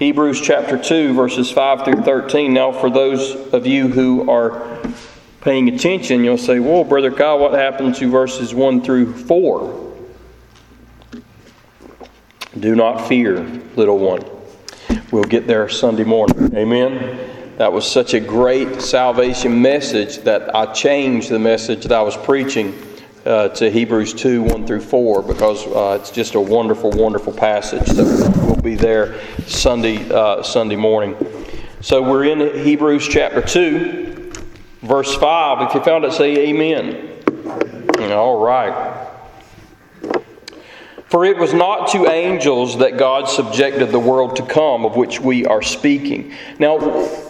Hebrews chapter 2, verses 5 through 13. Now, for those of you who are paying attention, you'll say, Well, Brother Kyle, what happened to verses 1 through 4? Do not fear, little one. We'll get there Sunday morning. Amen. That was such a great salvation message that I changed the message that I was preaching uh, to Hebrews 2 1 through 4 because uh, it's just a wonderful, wonderful passage. So we'll be there Sunday, uh, Sunday morning. So we're in Hebrews chapter 2, verse 5. If you found it, say amen. All right. For it was not to angels that God subjected the world to come, of which we are speaking. Now,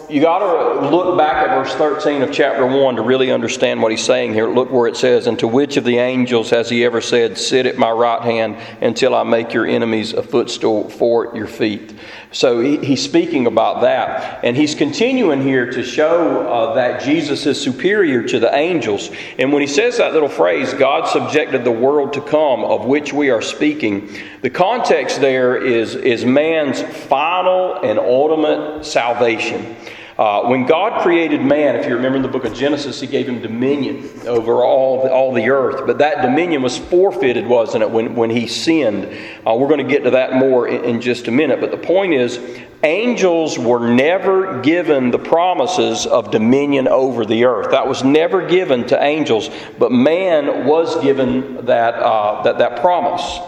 you got to look back at verse 13 of chapter 1 to really understand what he's saying here. Look where it says, And to which of the angels has he ever said, Sit at my right hand until I make your enemies a footstool for your feet? So he, he's speaking about that. And he's continuing here to show uh, that Jesus is superior to the angels. And when he says that little phrase, God subjected the world to come, of which we are speaking, the context there is, is man's final and ultimate salvation. Uh, when God created man, if you remember in the book of Genesis, he gave him dominion over all the, all the earth. But that dominion was forfeited, wasn't it, when, when he sinned? Uh, we're going to get to that more in, in just a minute. But the point is, angels were never given the promises of dominion over the earth. That was never given to angels, but man was given that, uh, that, that promise.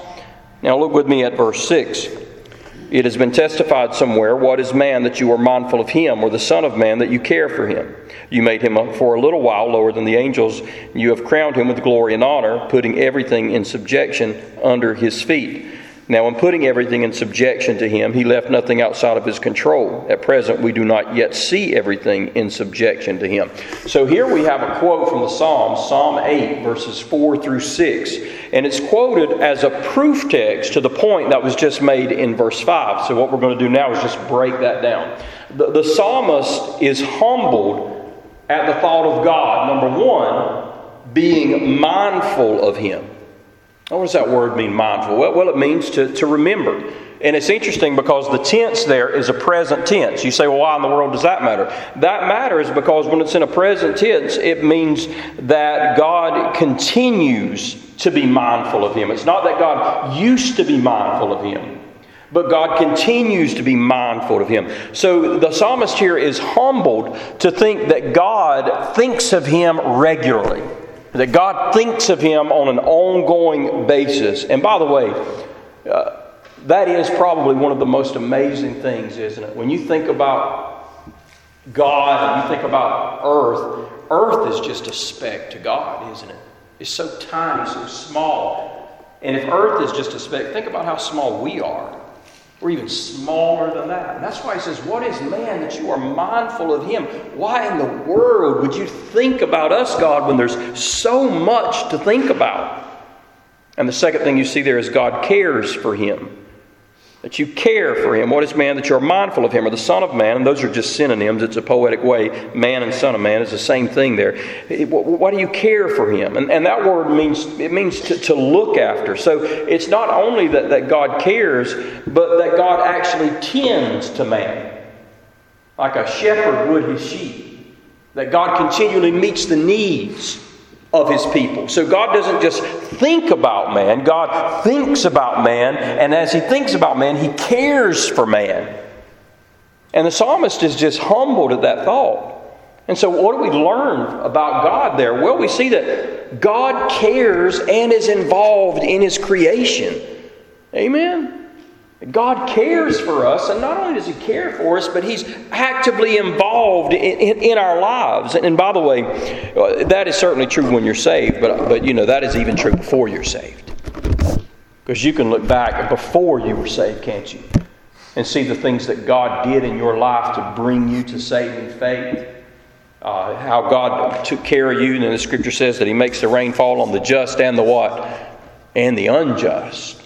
Now, look with me at verse 6. It has been testified somewhere, What is man that you are mindful of him, or the Son of Man that you care for him? You made him for a little while lower than the angels. You have crowned him with glory and honor, putting everything in subjection under his feet. Now, in putting everything in subjection to him, he left nothing outside of his control. At present, we do not yet see everything in subjection to him. So here we have a quote from the Psalms, Psalm 8, verses 4 through 6. And it's quoted as a proof text to the point that was just made in verse 5. So what we're going to do now is just break that down. The, the psalmist is humbled at the thought of God, number one, being mindful of him. What does that word mean, mindful? Well, it means to, to remember. And it's interesting because the tense there is a present tense. You say, well, why in the world does that matter? That matters because when it's in a present tense, it means that God continues to be mindful of him. It's not that God used to be mindful of him, but God continues to be mindful of him. So the psalmist here is humbled to think that God thinks of him regularly that God thinks of him on an ongoing basis. And by the way, uh, that is probably one of the most amazing things, isn't it? When you think about God and you think about earth, earth is just a speck to God, isn't it? It's so tiny, so small. And if earth is just a speck, think about how small we are. We're even smaller than that. And that's why he says, What is man that you are mindful of him? Why in the world would you think about us, God, when there's so much to think about? And the second thing you see there is God cares for him that you care for him. What is man that you're mindful of him, or the Son of Man? And those are just synonyms. It's a poetic way. Man and Son of Man is the same thing there. Why do you care for him? And, and that word means it means to, to look after. So it's not only that, that God cares, but that God actually tends to man, like a shepherd would his sheep. That God continually meets the needs of his people. So God doesn't just think about man, God thinks about man, and as he thinks about man, he cares for man. And the psalmist is just humbled at that thought. And so, what do we learn about God there? Well, we see that God cares and is involved in his creation. Amen. God cares for us, and not only does He care for us, but He's actively involved in, in, in, our lives. And by the way, uh, that is certainly true when you're saved, but, but you know, that is even true before you're saved. Because you can look back before you were saved, can't you? And see the things that God did in your life to bring you to saving faith. Uh, how God took care of you, and the scripture says that He makes the rain fall on the just and the what? And the unjust.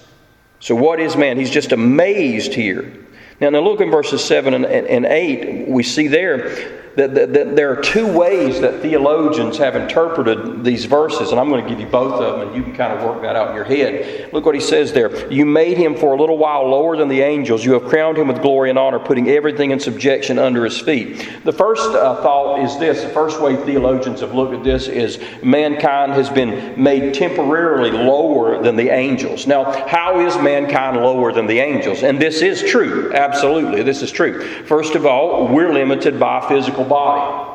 So, what is man? He's just amazed here. Now, now look in verses 7 and, and 8. We see there that, that, that, there are two ways that theologians have interpreted these verses, and I'm going to give you both of them, and you can kind of work that out in your head. Look what he says there. You made him for a little while lower than the angels. You have crowned him with glory and honor, putting everything in subjection under his feet. The first uh, thought is this the first way theologians have looked at this is mankind has been made temporarily lower than the angels. Now, how is mankind lower than the angels? And this is true. Absolutely. This is true. First of all, we're limited by physical body.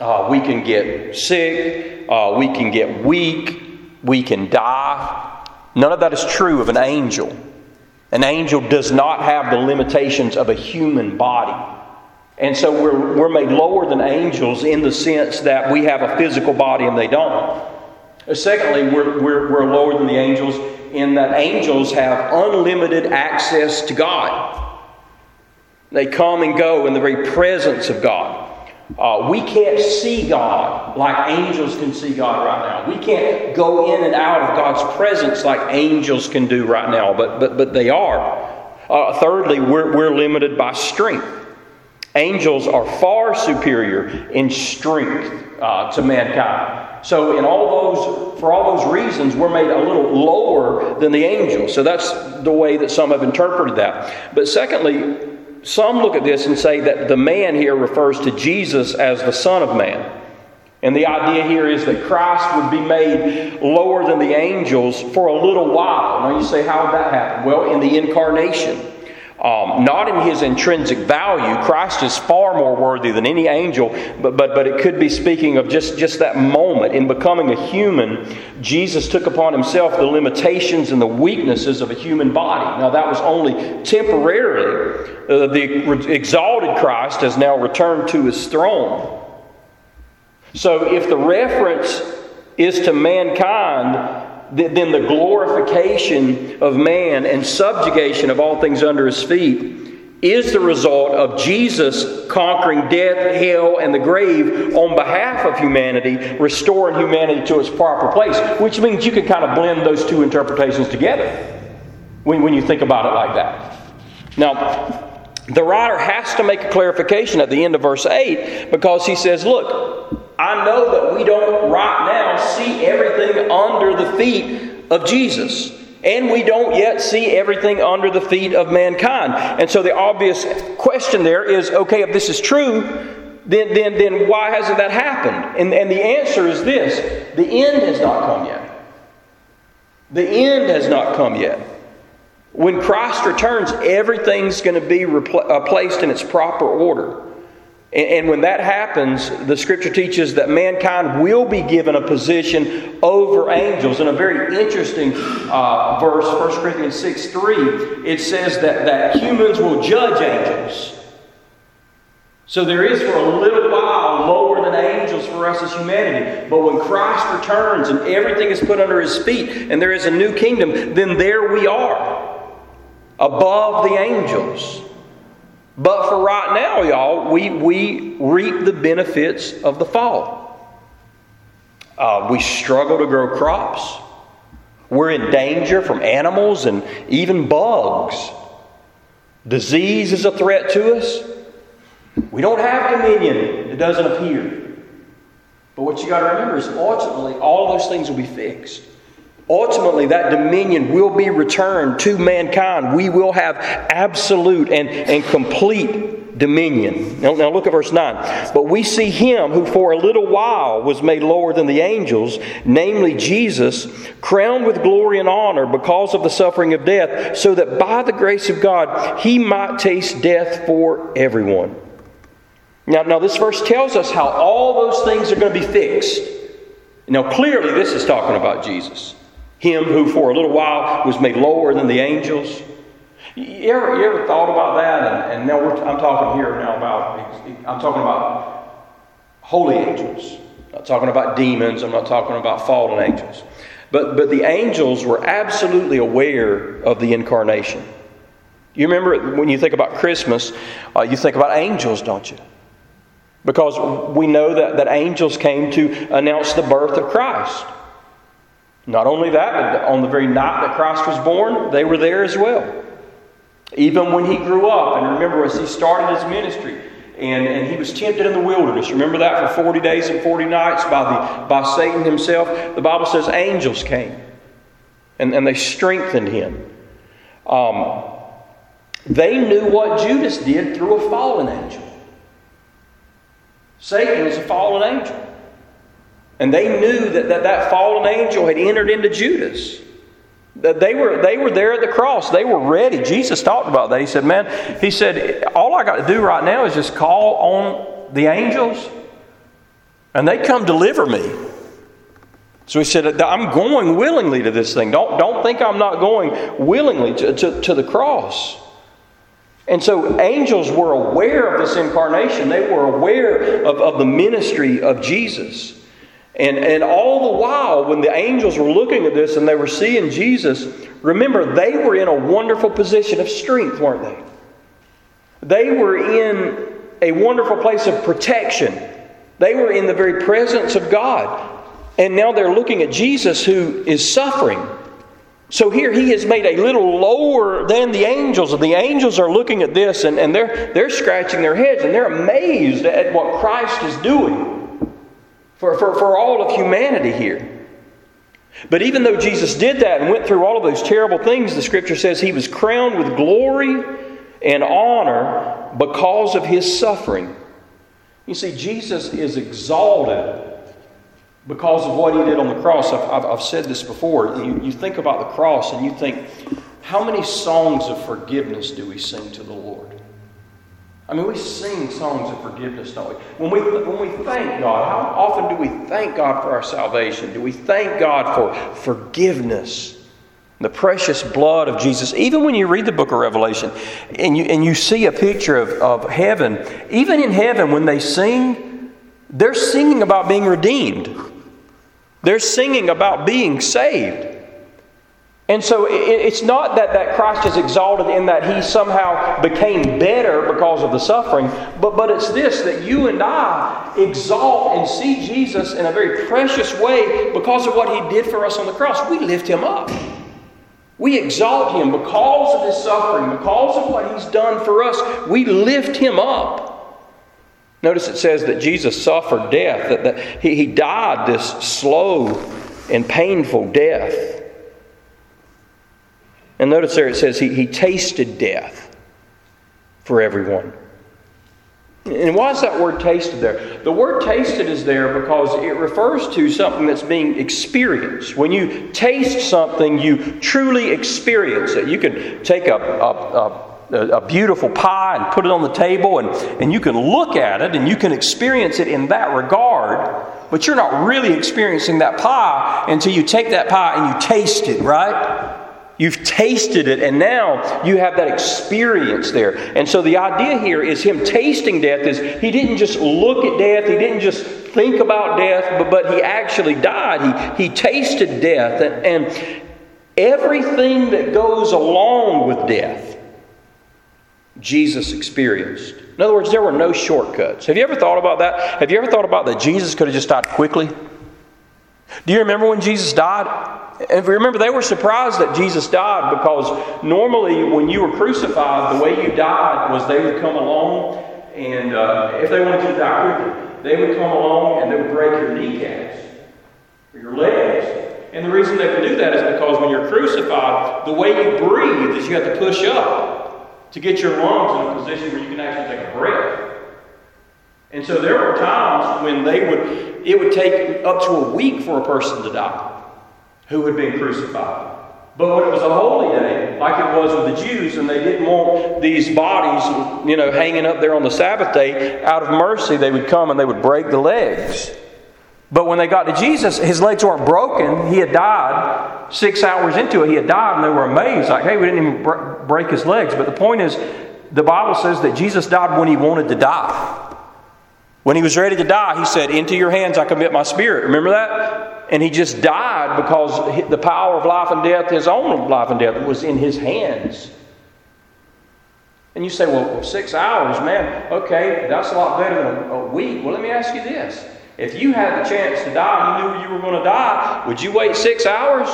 Uh, we can get sick, uh, we can get weak, we can die. None of that is true of an angel. An angel does not have the limitations of a human body. And so we're, we're made lower than angels in the sense that we have a physical body and they don't. Secondly, we're, we're, we're lower than the angels in that angels have unlimited access to God. They come and go in the very presence of God. Uh, we can't see God like angels can see God right now. We can't go in and out of God's presence like angels can do right now, but, but, but they are. Uh, thirdly, we're, we're limited by strength. Angels are far superior in strength uh, to mankind. So, in all those, for all those reasons, we're made a little lower than the angels. So that's the way that some have interpreted that. But secondly, some look at this and say that the man here refers to Jesus as the Son of Man. And the idea here is that Christ would be made lower than the angels for a little while. Now you say, how would that happen? Well, in the incarnation. Um, not in his intrinsic value. Christ is far more worthy than any angel, but, but, but it could be speaking of just, just that moment. In becoming a human, Jesus took upon himself the limitations and the weaknesses of a human body. Now, that was only temporarily. Uh, the exalted Christ has now returned to his throne. So, if the reference is to mankind, then the glorification of man and subjugation of all things under his feet is the result of Jesus conquering death, hell, and the grave on behalf of humanity, restoring humanity to its proper place, which means you can kind of blend those two interpretations together when, when you think about it like that. Now, the writer has to make a clarification at the end of verse 8 because he says, Look, I know that we don't right now see everything under the feet of Jesus. And we don't yet see everything under the feet of mankind. And so the obvious question there is okay, if this is true, then, then, then why hasn't that happened? And, and the answer is this the end has not come yet. The end has not come yet. When Christ returns, everything's going to be repl- uh, placed in its proper order. And when that happens, the scripture teaches that mankind will be given a position over angels. In a very interesting uh, verse, 1 Corinthians 6 3, it says that, that humans will judge angels. So there is for a little while lower than angels for us as humanity. But when Christ returns and everything is put under his feet and there is a new kingdom, then there we are, above the angels. But for right now, y'all, we, we reap the benefits of the fall. Uh, we struggle to grow crops. We're in danger from animals and even bugs. Disease is a threat to us. We don't have dominion, it doesn't appear. But what you got to remember is ultimately all those things will be fixed. Ultimately, that dominion will be returned to mankind. We will have absolute and, and complete dominion. Now, now, look at verse 9. But we see him who for a little while was made lower than the angels, namely Jesus, crowned with glory and honor because of the suffering of death, so that by the grace of God he might taste death for everyone. Now, now this verse tells us how all those things are going to be fixed. Now, clearly, this is talking about Jesus. Him who for a little while was made lower than the angels. You ever, you ever thought about that? And, and now I'm talking here now about, I'm talking about holy angels. I'm not talking about demons. I'm not talking about fallen angels. But, but the angels were absolutely aware of the incarnation. You remember when you think about Christmas, uh, you think about angels, don't you? Because we know that, that angels came to announce the birth of Christ. Not only that, but on the very night that Christ was born, they were there as well. Even when he grew up, and remember, as he started his ministry, and, and he was tempted in the wilderness. Remember that for 40 days and 40 nights by, the, by Satan himself? The Bible says angels came and, and they strengthened him. Um, they knew what Judas did through a fallen angel. Satan is a fallen angel. And they knew that, that that fallen angel had entered into Judas. That they were, they were there at the cross. They were ready. Jesus talked about that. He said, Man, he said, all I got to do right now is just call on the angels, and they come deliver me. So he said, I'm going willingly to this thing. Don't, don't think I'm not going willingly to, to, to the cross. And so angels were aware of this incarnation, they were aware of, of the ministry of Jesus. And, and all the while, when the angels were looking at this and they were seeing Jesus, remember, they were in a wonderful position of strength, weren't they? They were in a wonderful place of protection. They were in the very presence of God. And now they're looking at Jesus who is suffering. So here he is made a little lower than the angels. And the angels are looking at this and, and they're, they're scratching their heads and they're amazed at what Christ is doing for, for, for all of humanity here. But even though Jesus did that and went through all of those terrible things, the scripture says he was crowned with glory and honor because of his suffering. You see, Jesus is exalted because of what he did on the cross. I've, I've, I've said this before. You, you think about the cross and you think, how many songs of forgiveness do we sing to the Lord? I mean, we sing songs of forgiveness, don't we? When we, when we thank God, how often do we thank God for our salvation? Do we thank God for forgiveness? The precious blood of Jesus. Even when you read the book of Revelation and you, and you see a picture of, of heaven, even in heaven, when they sing, they're singing about being redeemed. They're singing about being saved. And so it's not that, that Christ is exalted in that he somehow became better because of the suffering, but, but it's this that you and I exalt and see Jesus in a very precious way because of what he did for us on the cross. We lift him up. We exalt him because of his suffering, because of what he's done for us. We lift him up. Notice it says that Jesus suffered death, that, that he, he died this slow and painful death. And notice there it says he, he tasted death for everyone. And why is that word tasted there? The word tasted is there because it refers to something that's being experienced. When you taste something, you truly experience it. You can take a, a, a a, beautiful pie and put it on the table, and, and you can look at it and you can experience it in that regard, but you're not really experiencing that pie until you take that pie and you taste it, right? You've tasted it, and now you have that experience there. And so the idea here is him tasting death is he didn't just look at death, he didn't just think about death, but, but he actually died. He, he tasted death. And, and everything that goes along with death Jesus experienced. In other words, there were no shortcuts. Have you ever thought about that? Have you ever thought about that Jesus could have just died quickly? Do you remember when Jesus died? And remember, they were surprised that Jesus died because normally when you were crucified, the way you died was they would come along, and uh, if they wanted you to die quickly, they would come along and they would break your kneecaps or your legs. And the reason they would do that is because when you're crucified, the way you breathe is you have to push up to get your lungs in a position where you can actually take a breath. And so there were times when they would, it would take up to a week for a person to die who had been crucified. But when it was a holy day, like it was with the Jews, and they didn't want these bodies, you know, hanging up there on the Sabbath day, out of mercy, they would come and they would break the legs. But when they got to Jesus, his legs weren't broken. He had died. Six hours into it, he had died, and they were amazed. Like, hey, we didn't even break his legs. But the point is, the Bible says that Jesus died when he wanted to die. When he was ready to die, he said, Into your hands I commit my spirit. Remember that? And he just died because the power of life and death, his own life and death, was in his hands. And you say, Well, six hours, man, okay, that's a lot better than a week. Well, let me ask you this. If you had the chance to die, and you knew you were going to die, would you wait six hours?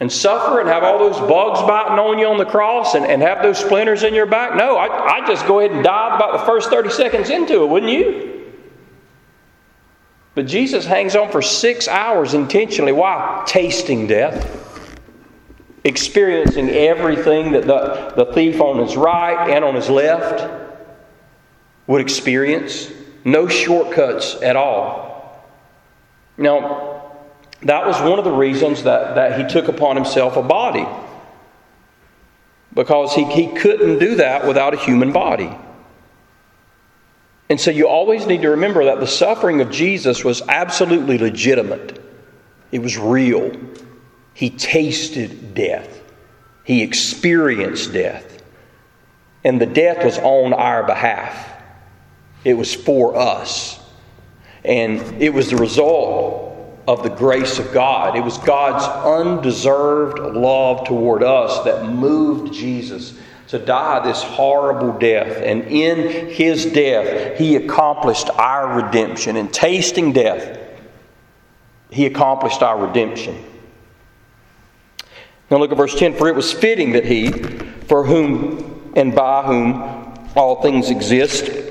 And suffer and have all those bugs biting on you on the cross and, and have those splinters in your back? No, I, I'd just go ahead and dive about the first 30 seconds into it, wouldn't you? But Jesus hangs on for six hours intentionally. Why? Tasting death, experiencing everything that the, the thief on his right and on his left would experience. No shortcuts at all. Now, that was one of the reasons that, that he took upon himself a body. Because he, he couldn't do that without a human body. And so you always need to remember that the suffering of Jesus was absolutely legitimate, it was real. He tasted death, he experienced death. And the death was on our behalf, it was for us. And it was the result of the grace of God. It was God's undeserved love toward us that moved Jesus to die this horrible death. And in his death, he accomplished our redemption. In tasting death, he accomplished our redemption. Now look at verse 10 For it was fitting that he, for whom and by whom all things exist,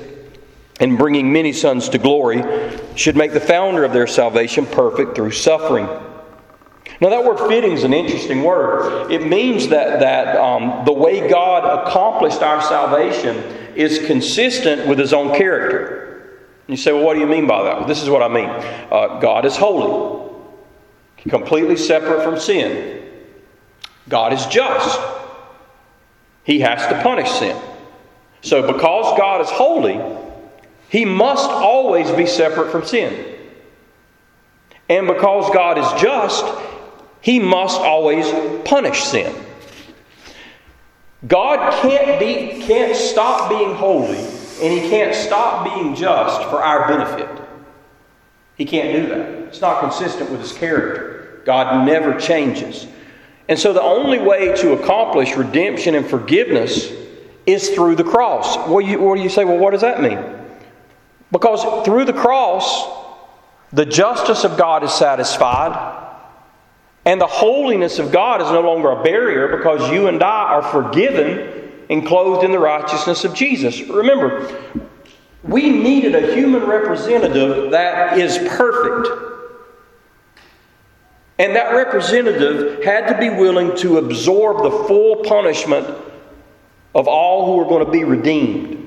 and bringing many sons to glory, should make the founder of their salvation perfect through suffering. Now, that word fitting is an interesting word. It means that, that um, the way God accomplished our salvation is consistent with His own character. You say, well, what do you mean by that? Well, this is what I mean uh, God is holy, completely separate from sin. God is just, He has to punish sin. So, because God is holy, he must always be separate from sin. And because God is just, He must always punish sin. God can't be can't stop being holy and he can't stop being just for our benefit. He can't do that. It's not consistent with his character. God never changes. And so the only way to accomplish redemption and forgiveness is through the cross. Do you, what do you say? Well, what does that mean? Because through the cross, the justice of God is satisfied, and the holiness of God is no longer a barrier because you and I are forgiven and clothed in the righteousness of Jesus. Remember, we needed a human representative that is perfect. And that representative had to be willing to absorb the full punishment of all who are going to be redeemed.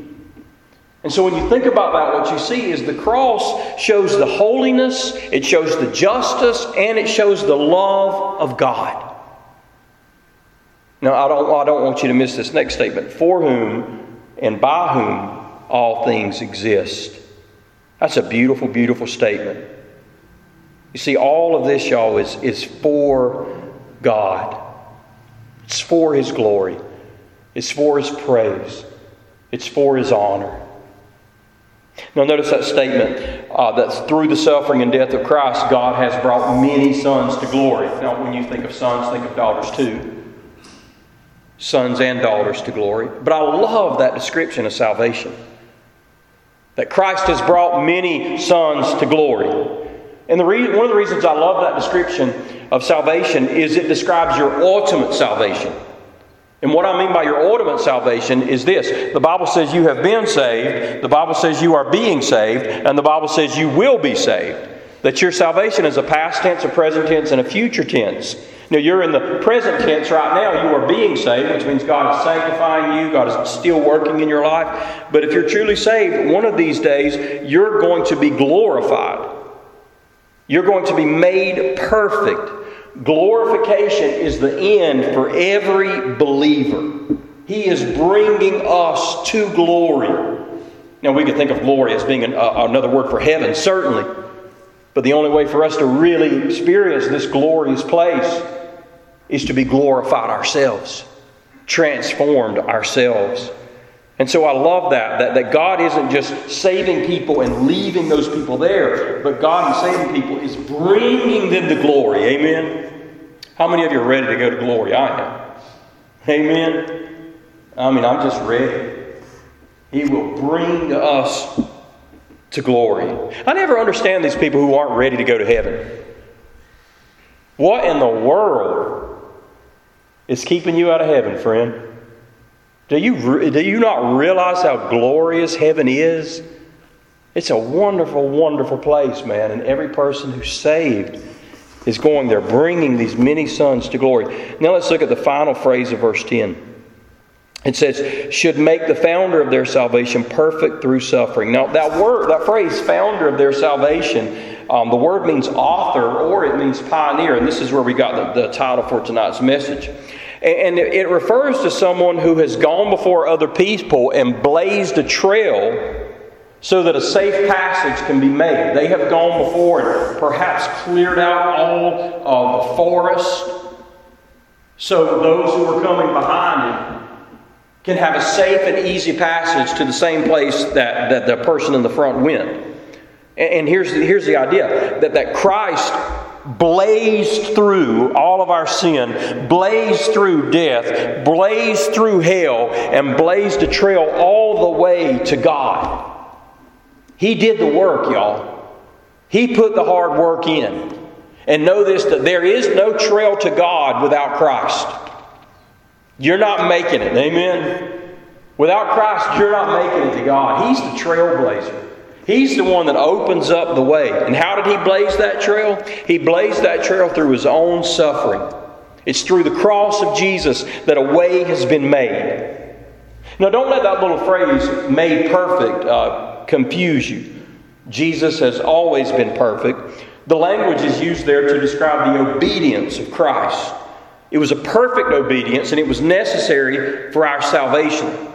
And so when you think about that, what you see is the cross shows the holiness, it shows the justice, and it shows the love of God. Now, I don't, I don't want you to miss this next statement for whom and by whom all things exist. That's a beautiful, beautiful statement. You see, all of this, y'all, is, is for God. It's for His glory. It's for His praise. It's for His honor. Now, notice that statement uh, that through the suffering and death of Christ, God has brought many sons to glory. Now, when you think of sons, think of daughters too. Sons and daughters to glory. But I love that description of salvation. That Christ has brought many sons to glory. And the re- one of the reasons I love that description of salvation is it describes your ultimate salvation. And what I mean by your ultimate salvation is this the Bible says you have been saved, the Bible says you are being saved, and the Bible says you will be saved. That your salvation is a past tense, a present tense, and a future tense. Now, you're in the present tense right now. You are being saved, which means God is sanctifying you, God is still working in your life. But if you're truly saved, one of these days, you're going to be glorified. You're going to be made perfect. Glorification is the end for every believer. He is bringing us to glory. Now, we could think of glory as being an, uh, another word for heaven, certainly. But the only way for us to really experience this glorious place is to be glorified ourselves, transformed ourselves. And so I love that, that, that God isn't just saving people and leaving those people there, but God in saving people is bringing them to glory. Amen? How many of you are ready to go to glory? I am. Amen? I mean, I'm just ready. He will bring us to glory. I never understand these people who aren't ready to go to heaven. What in the world is keeping you out of heaven, friend. Do you, do you not realize how glorious heaven is? It's a wonderful, wonderful place, man. And every person who's saved is going there, bringing these many sons to glory. Now let's look at the final phrase of verse 10. It says, should make the founder of their salvation perfect through suffering. Now, that word, that phrase, founder of their salvation, um, the word means author or it means pioneer. And this is where we got the, the title for tonight's message. And, it refers to someone who has gone before other people and blazed a trail so that a safe passage can be made. They have gone before and perhaps cleared out all of the forest so those who are coming behind him can have a safe and easy passage to the same place that, that the person in the front went. And here's the, here's the idea that, that Christ blazed through all of our sin, blazed through death, blazed through hell, and blazed a trail all the way to God. He did the work, y'all. He put the hard work in. And know this that there is no trail to God without Christ. You're not making it. Amen. Without Christ, you're not making it to God. He's the trailblazer. He's the one that opens up the way. And how did he blaze that trail? He blazed that trail through his own suffering. It's through the cross of Jesus that a way has been made. Now, don't let that little phrase, made perfect, uh, confuse you. Jesus has always been perfect. The language is used there to describe the obedience of Christ. It was a perfect obedience and it was necessary for our salvation.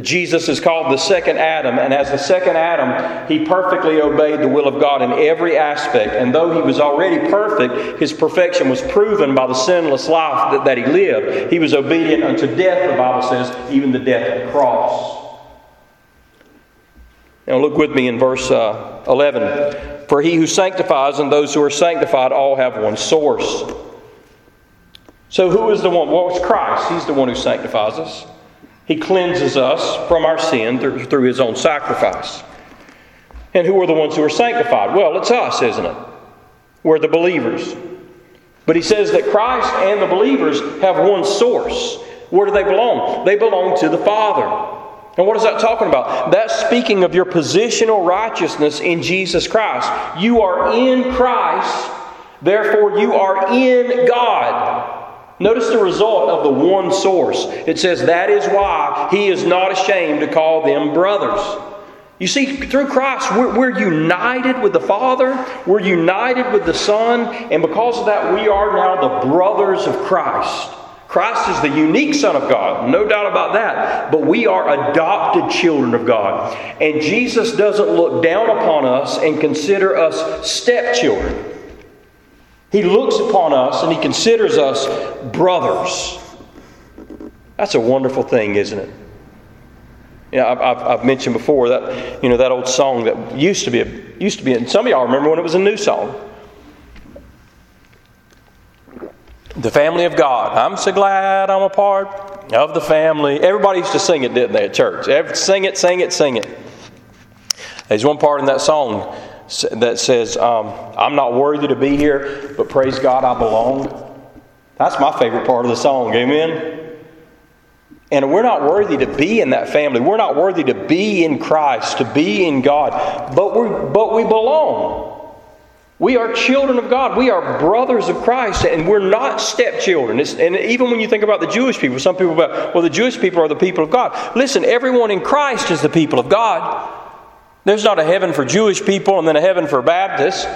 Jesus is called the second Adam, and as the second Adam, he perfectly obeyed the will of God in every aspect. And though he was already perfect, his perfection was proven by the sinless life that, that he lived. He was obedient unto death, the Bible says, even the death of the cross. Now look with me in verse uh, 11. For he who sanctifies and those who are sanctified all have one source. So who is the one? Well, it's Christ. He's the one who sanctifies us. He cleanses us from our sin through, his own sacrifice. And who are the ones who are sanctified? Well, it's us, isn't it? We're the believers. But he says that Christ and the believers have one source. Where do they belong? They belong to the Father. And what is that talking about? That's speaking of your positional righteousness in Jesus Christ. You are in Christ, therefore, you are in God. Notice the result of the one source. It says, That is why he is not ashamed to call them brothers. You see, through Christ, we're, we're, united with the Father, we're united with the Son, and because of that, we are now the brothers of Christ. Christ is the unique Son of God, no doubt about that, but we are adopted children of God. And Jesus doesn't look down upon us and consider us stepchildren. He looks upon us and he considers us brothers. That's a wonderful thing, isn't it? You know, I've, I've, mentioned before that you know that old song that used to be a, used to be. And some of y'all remember when it was a new song. The family of God. I'm so glad I'm a part of the family. Everybody used to sing it, didn't they, at church? Sing it, sing it, sing it. There's one part in that song that says, um, I'm not worthy to be here, but praise God, I belong. That's my favorite part of the song. Amen? And we're not worthy to be in that family. We're not worthy to be in Christ, to be in God, but, we but we belong. We are children of God. We are brothers of Christ, and we're not stepchildren. It's, and even when you think about the Jewish people, some people about, well, the Jewish people are the people of God. Listen, everyone in Christ is the people of God. There's not a heaven for Jewish people and then a heaven for Baptists.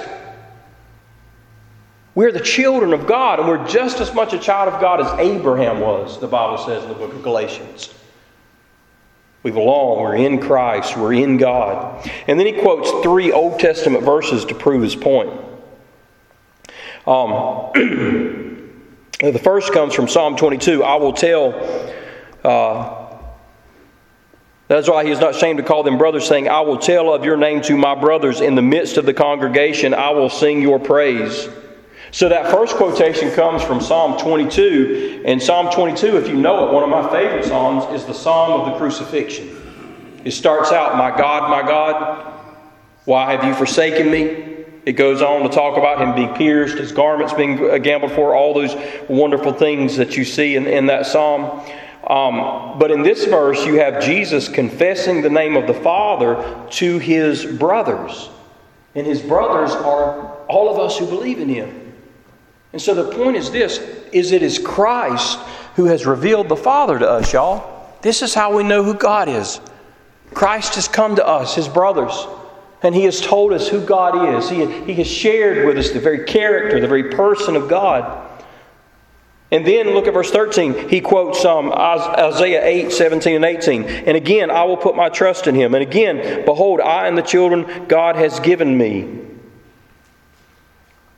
We're the children of God, and we're just as much a child of God as Abraham was, the Bible says in the book of Galatians. We belong, we're in Christ, we're in God. And then he quotes three Old Testament verses to prove his point. Um, the first comes from Psalm 22 I will tell. Uh, that is why he is not ashamed to call them brothers, saying, I will tell of your name to my brothers. In the midst of the congregation, I will sing your praise. So that first quotation comes from Psalm 22. And Psalm 22, if you know it, one of my favorite Psalms is the Psalm of the crucifixion. It starts out, My God, my God, why have you forsaken me? It goes on to talk about him being pierced, his garments being gambled for, all those wonderful things that you see in, in that psalm. Um, but in this verse, you have Jesus confessing the name of the Father to his brothers. And his brothers are all of us who believe in him. And so the point is this is it is Christ who has revealed the Father to us, y'all. This is how we know who God is. Christ has come to us, his brothers, and he has told us who God is. He, he has shared with us the very character, the very person of God. And then look at verse 13. He quotes um, Isaiah 8, 17, and 18. And again, I will put my trust in him. And again, behold, I and the children God has given me.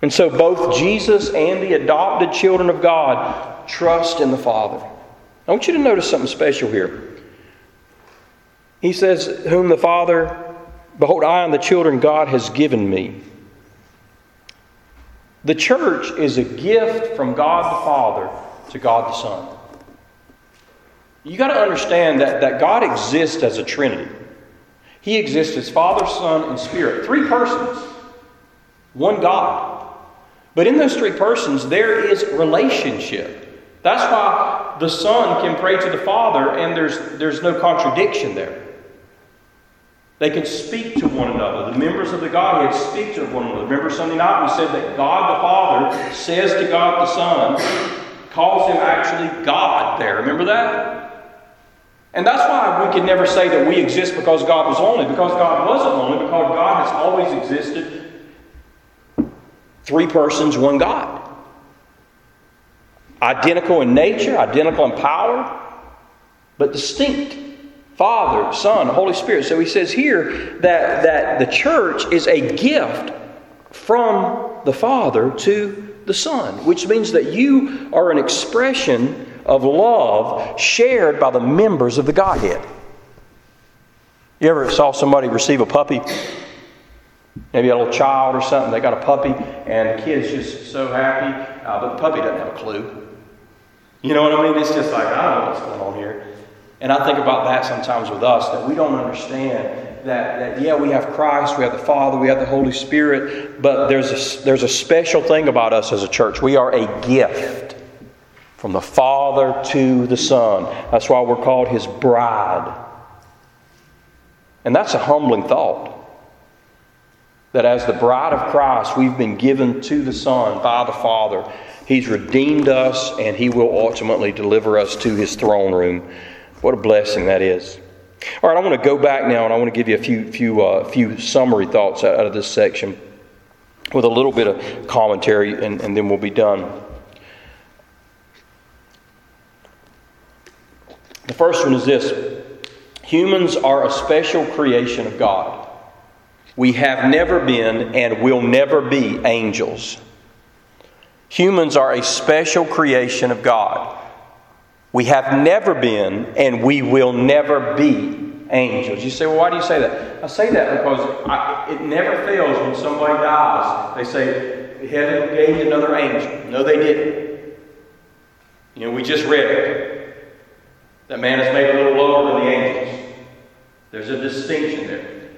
And so both Jesus and the adopted children of God trust in the Father. I want you to notice something special here. He says, Whom the Father, behold, I and the children God has given me. The church is a gift from God the Father to God the Son. You got to understand that, that God exists as a Trinity. He exists as Father, Son, and Spirit. Three persons, one God. But in those three persons, there is relationship. That's why the Son can pray to the Father, and there's, there's no contradiction there. They can speak to one another. The members of the Godhead speak to one another. Remember Sunday night we said that God the Father says to God the Son, calls him actually God there. Remember that? And that's why we can never say that we exist because God was only, because God wasn't only, because God has always existed. Three persons, one God. Identical in nature, identical in power, but distinct. Father, Son, Holy Spirit. So he says here that, that the church is a gift from the Father to the Son, which means that you are an expression of love shared by the members of the Godhead. You ever saw somebody receive a puppy? Maybe a little child or something, they got a puppy, and the kid's just so happy, uh, but the puppy doesn't have a clue. You know what I mean? It's just like, I don't know what's going on here. And I think about that sometimes with us, that we don't understand that, that, yeah, we have Christ, we have the Father, we have the Holy Spirit, but there's a, there's a special thing about us as a church. We are a gift from the Father to the Son. That's why we're called His bride. And that's a humbling thought. That as the bride of Christ, we've been given to the Son by the Father. He's redeemed us, and He will ultimately deliver us to His throne room. What a blessing that is. All right, I want to go back now and I want to give you a few, few, uh, few summary thoughts out of this section with a little bit of commentary, and, and then we'll be done. The first one is this humans are a special creation of God. We have never been and will never be angels. Humans are a special creation of God. We have never been, and we will never be angels. You say, well, why do you say that? I say that because I, it never fails when somebody dies. They say, heaven gave another angel. No, they didn't. You know, we just read it. That man is made a little lower than the angels. There's a distinction there.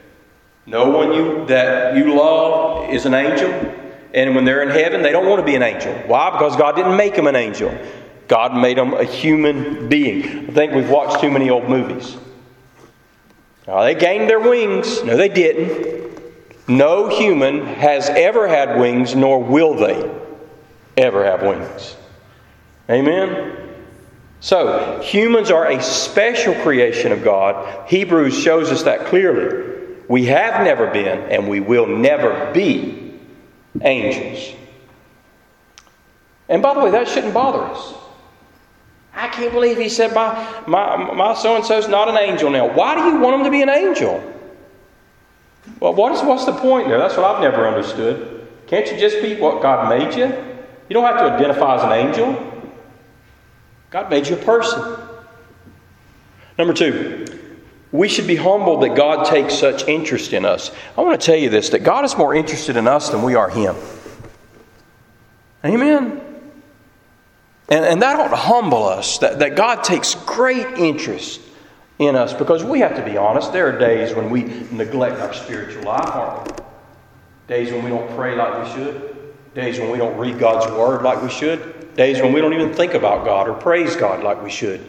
No one you, that you love is an angel, and when they're in heaven, they don't want to be an angel. Why? Because God didn't make them an angel. God made them a human being. I think we've watched too many old movies. Now, they gained their wings. No, they didn't. No human has ever had wings, nor will they ever have wings. Amen? So, humans are a special creation of God. Hebrews shows us that clearly. We have never been, and we will never be angels. And by the way, that shouldn't bother us. I can't believe he said, My, my, my so and so's not an angel now. Why do you want him to be an angel? Well, what is, what's the point there? That's what I've never understood. Can't you just be what God made you? You don't have to identify as an angel. God made you a person. Number two, we should be humbled that God takes such interest in us. I want to tell you this that God is more interested in us than we are Him. Amen. And, and that ought to humble us, that, that God takes great interest in us because we have to be honest. There are days when we neglect our spiritual life, aren't we? days when we don't pray like we should, days when we don't read God's Word like we should, days when we don't even think about God or praise God like we should.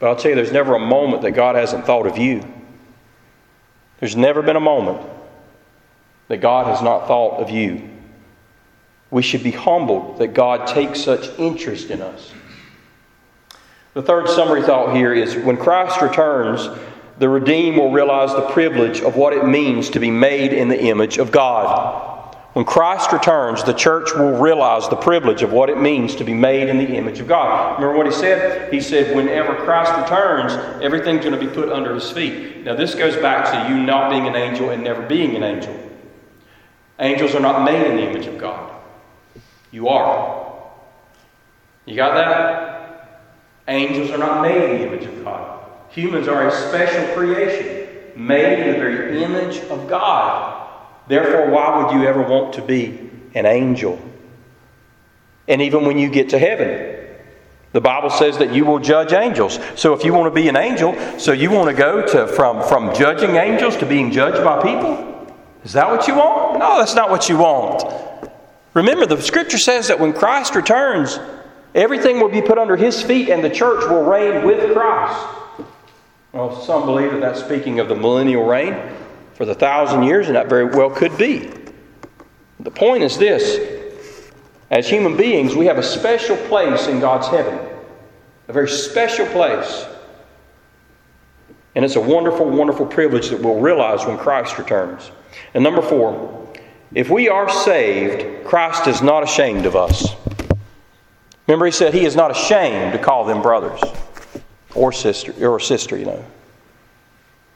But I'll tell you, there's never a moment that God hasn't thought of you. There's never been a moment that God has not thought of you. We should be humbled that God takes such interest in us. The third summary thought here is when Christ returns, the redeemed will realize the privilege of what it means to be made in the image of God. When Christ returns, the church will realize the privilege of what it means to be made in the image of God. Remember what he said? He said, whenever Christ returns, everything's going to be put under his feet. Now, this goes back to you not being an angel and never being an angel. Angels are not made in the image of God. You are. You got that? Angels are not made in the image of God. Humans are a special creation, made in the very image of God. Therefore, why would you ever want to be an angel? And even when you get to heaven, the Bible says that you will judge angels. So if you want to be an angel, so you want to go to from, from judging angels to being judged by people? Is that what you want? No, that's not what you want. Remember, the scripture says that when Christ returns, everything will be put under his feet and the church will reign with Christ. Well, some believe that that's speaking of the millennial reign for the thousand years, and that very well could be. The point is this as human beings, we have a special place in God's heaven, a very special place. And it's a wonderful, wonderful privilege that we'll realize when Christ returns. And number four, if we are saved, Christ is not ashamed of us. Remember, he said he is not ashamed to call them brothers or sister, or sister, you know.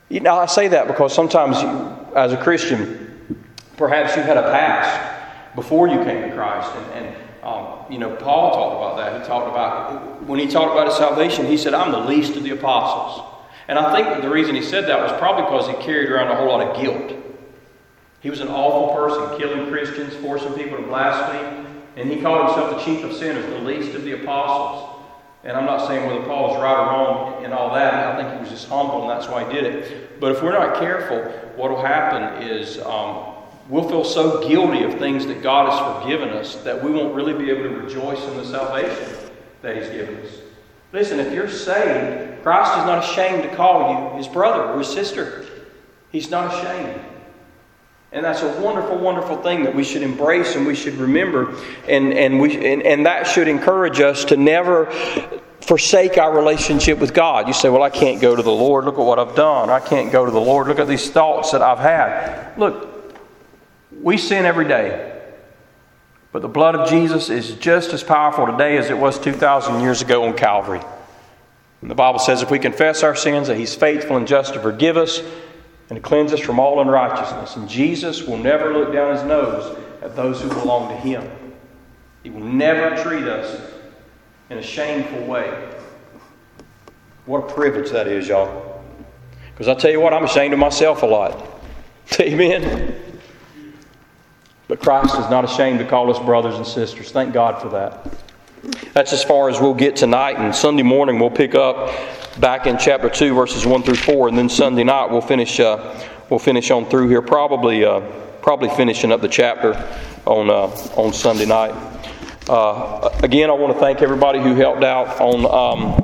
You know, I say that because sometimes, you, as a Christian, perhaps you've had a past before you came to Christ. And, and um, you know, Paul talked about that. He talked about, when he talked about his salvation, he said, I'm the least of the apostles. And I think the reason he said that was probably because he carried around a whole lot of guilt. He was an awful person, killing Christians, forcing people to blaspheme. And he called himself the chief of sinners, the least of the apostles. And I'm not saying whether Paul was right or wrong in all that. I think he was just humble, and that's why he did it. But if we're not careful, what will happen is um, we'll feel so guilty of things that God has forgiven us that we won't really be able to rejoice in the salvation that He's given us. Listen, if you're saved, Christ is not ashamed to call you His brother or His sister. He's not ashamed. And that's a wonderful, wonderful thing that we should embrace and we should remember. And, and, we, and, and that should encourage us to never forsake our relationship with God. You say, Well, I can't go to the Lord. Look at what I've done. I can't go to the Lord. Look at these thoughts that I've had. Look, we sin every day. But the blood of Jesus is just as powerful today as it was 2,000 years ago on Calvary. And the Bible says if we confess our sins, that He's faithful and just to forgive us and to cleanse us from all unrighteousness. And Jesus will never look down his nose at those who belong to him. He will never treat us in a shameful way. What a privilege that is, y'all. Because I tell you what, I'm ashamed of myself a lot. Amen. But Christ is not ashamed to call us brothers and sisters. Thank God for that. That's as far as we'll get tonight, and Sunday morning we'll pick up back in chapter 2, verses 1 through 4, and then Sunday night we'll finish, uh, we'll finish on through here, probably, uh, probably finishing up the chapter on, uh, on Sunday night. Uh, again, I want to thank everybody who helped out on. Um,